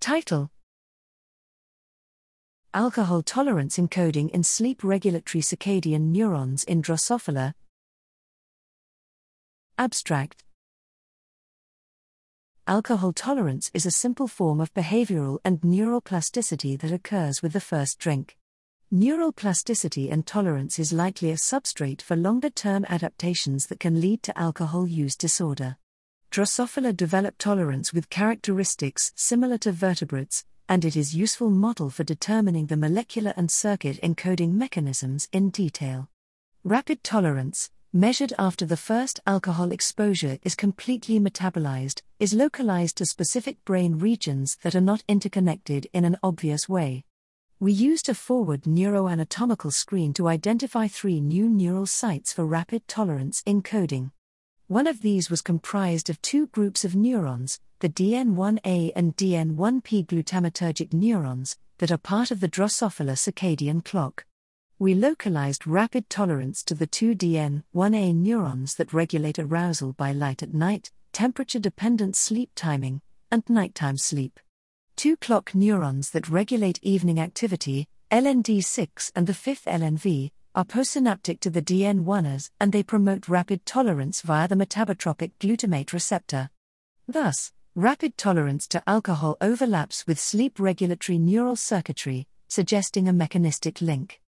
Title Alcohol tolerance encoding in sleep regulatory circadian neurons in Drosophila. Abstract Alcohol tolerance is a simple form of behavioral and neural plasticity that occurs with the first drink. Neural plasticity and tolerance is likely a substrate for longer term adaptations that can lead to alcohol use disorder. Drosophila develop tolerance with characteristics similar to vertebrates, and it is useful model for determining the molecular and circuit encoding mechanisms in detail. Rapid tolerance, measured after the first alcohol exposure is completely metabolized, is localized to specific brain regions that are not interconnected in an obvious way. We used a forward neuroanatomical screen to identify three new neural sites for rapid tolerance encoding. One of these was comprised of two groups of neurons, the DN1A and DN1P glutamatergic neurons, that are part of the Drosophila circadian clock. We localized rapid tolerance to the two DN1A neurons that regulate arousal by light at night, temperature dependent sleep timing, and nighttime sleep two clock neurons that regulate evening activity, LND6 and the fifth LNV, are postsynaptic to the DN1as and they promote rapid tolerance via the metabotropic glutamate receptor. Thus, rapid tolerance to alcohol overlaps with sleep regulatory neural circuitry, suggesting a mechanistic link.